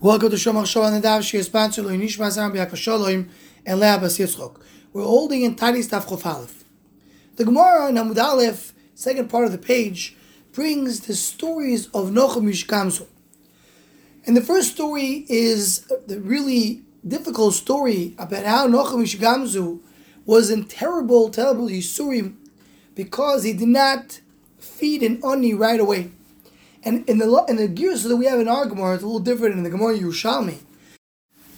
Welcome to Shomach Shalom and Dav Shir Yinish Mazar B'Yakva Shalom and Leah Bas Yitzchok. We're holding in Taanis Daf Chof Aleph. The Gemara in Amud Aleph, second part of the page, brings the stories of Nochem Ish Gamzu. And the first story is the really difficult story about how Nochem Ish Gamzu was in terrible, terrible Yisurim because he did not feed an Oni right away. And in the in the gears that we have in our Gemara, it's a little different in the Gemara Yerushalmi.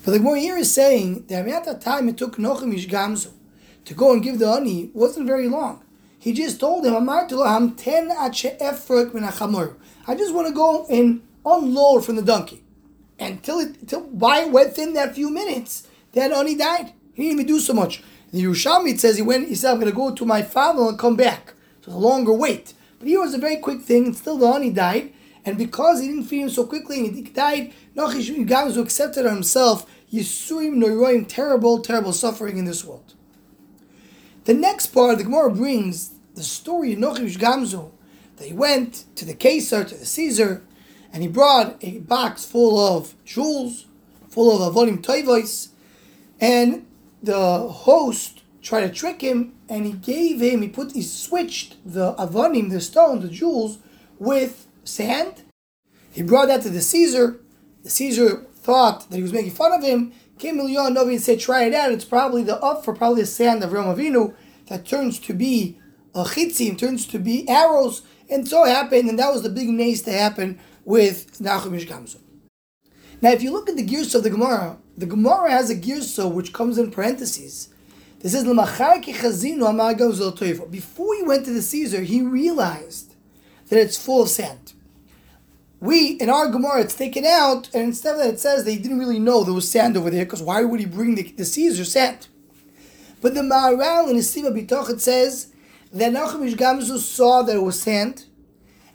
But the Gemara here is saying that at that time it took Nochem Gamzu to go and give the ani wasn't very long. He just told him, I just want to go and unload from the donkey. Until it, till by within that few minutes, that ani died. He didn't even do so much. The Yerushalmi says he went. He said, "I'm going to go to my father and come back." So it's a longer wait. But here was a very quick thing, and still the ani died. And because he didn't feed him so quickly and he died, Nochish Gamzu accepted on himself Yisurim Noiroim, terrible, terrible suffering in this world. The next part, the Gemara brings the story of Nochish Gamzu, he went to the Caesar, to the Caesar, and he brought a box full of jewels, full of avonim toivois, and the host tried to trick him, and he gave him, he put, he switched the avonim, the stones, the jewels, with sand. He brought that to the Caesar. The Caesar thought that he was making fun of him. Came Milion Novi and said, try it out. It's probably the up for probably the sand of Avraham Avinu that turns to be a chitzim, turns to be arrows. And so happened, and that was the big nes to happen with Nachum Gamzu. Now, if you look at the gears of the Gemara, the Gemara has a girsa which comes in parentheses. This is Before he went to the Caesar, he realized that it's full of sand. We, in our Gemara, it's taken out, and instead of that, it says they didn't really know there was sand over there, because why would he bring the, the Caesar sand? But the Maharal in Siva Bitoch, it says that Nachum Gamzu saw that it was sand,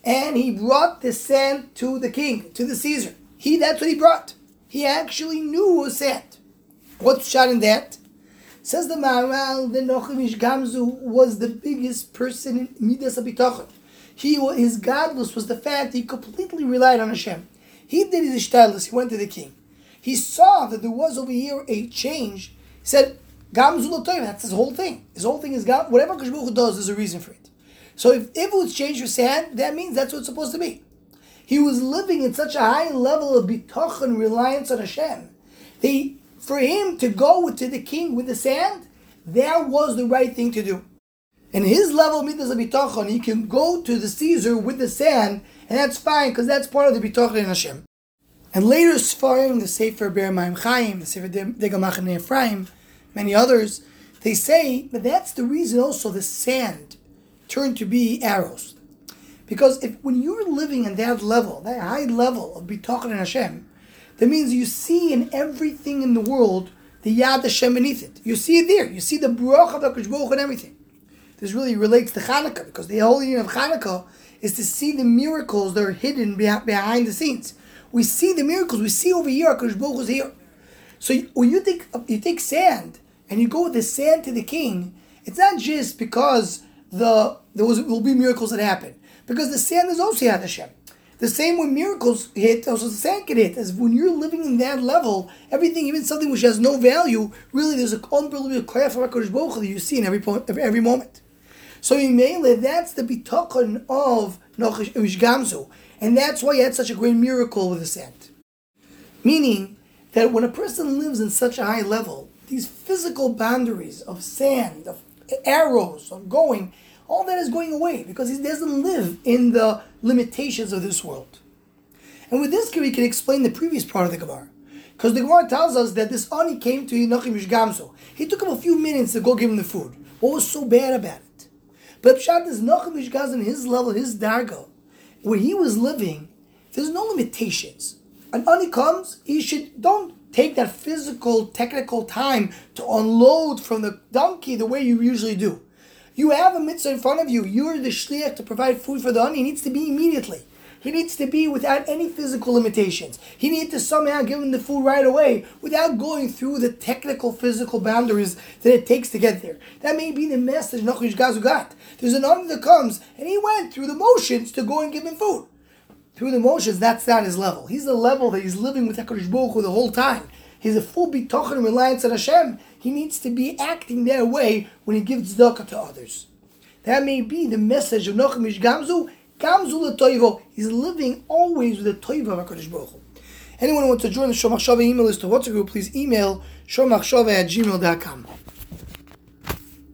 and he brought the sand to the king, to the Caesar. He, that's what he brought. He actually knew it was sand. What's pshat in that? Says the Maharal, the Nachum Gamzu was the biggest person in Midas HaBitochon. He his gadlus was the fact he completely relied on Hashem. He did his hishtadlus. He went to the king. He saw that there was over here a change. He said, "Gam That's his whole thing. His whole thing is God. Whatever Kishbuch does, there's a reason for it. So if, if it was changed for sand, that means that's what it's supposed to be. He was living in such a high level of bitachon, reliance on Hashem. They, for him to go to the king with the sand, that was the right thing to do. And his level of midas bitachon, he can go to the Caesar with the sand, and that's fine because that's part of the bitachon in Hashem. And later Sfarim, the Sefer Be'er Mayim Chaim, the Sefer Degel Machaneh Ephraim, many others, they say that that's the reason also the sand turned to be arrows. Because if when you're living in that level, that high level of bitachon in Hashem, that means you see in everything in the world the Yad Hashem beneath it. You see it there. You see the Baruch of the and everything. This really relates to Hanukkah because the whole idea of Hanukkah is to see the miracles that are hidden behind the scenes. We see the miracles. We see over here, Hakadosh Baruch is here. So when you take uh, you take sand and you go with the sand to the king, it's not just because the there was, will be miracles that happen because the sand is also Yad Hashem. The same when miracles hit, also the sand can hit. As when you're living in that level, everything, even something which has no value, really there's an unbelievable craft of Hakadosh Baruch that you see in every point, every moment. So Mele, that's the bitachon of Nochish uh, Gamzu. And that's why he had such a great miracle with the sand. Meaning that when a person lives in such a high level, these physical boundaries of sand, of arrows, of going, all that is going away because he doesn't live in the limitations of this world. And with this, we can explain the previous part of the Gemara. Because the Gemara tells us that this Ani came to Nochim Gamzu. He took him a few minutes to go give him the food. What was so bad about it? But Pshat is Nachum Ishgaz his level, his dargo, where he was living, there's no limitations. An ani comes, he should don't take that physical, technical time to unload from the donkey the way you usually do. You have a mitzvah in front of you. You're the shliach to provide food for the ani. It needs to be immediately. He needs to be without any physical limitations. He needs to somehow give him the food right away without going through the technical physical boundaries that it takes to get there. That may be the message Nachish Gamzu got. There's an army that comes and he went through the motions to go and give him food. through the motions, that's not his level. He's the level that he's living with HaKadosh Baruch the whole time. He's a full bitachon and reliance on Hashem. He needs to be acting that way when he gives tzedakah to others. That may be the message of Nochem Ish Gamzu, Gamzu Letoivo. He's living always with the Toivo of HaKadosh Baruch Hu. Anyone who wants to join the Shomachshava email list to WhatsApp group, please email shomachshava at gmail.com.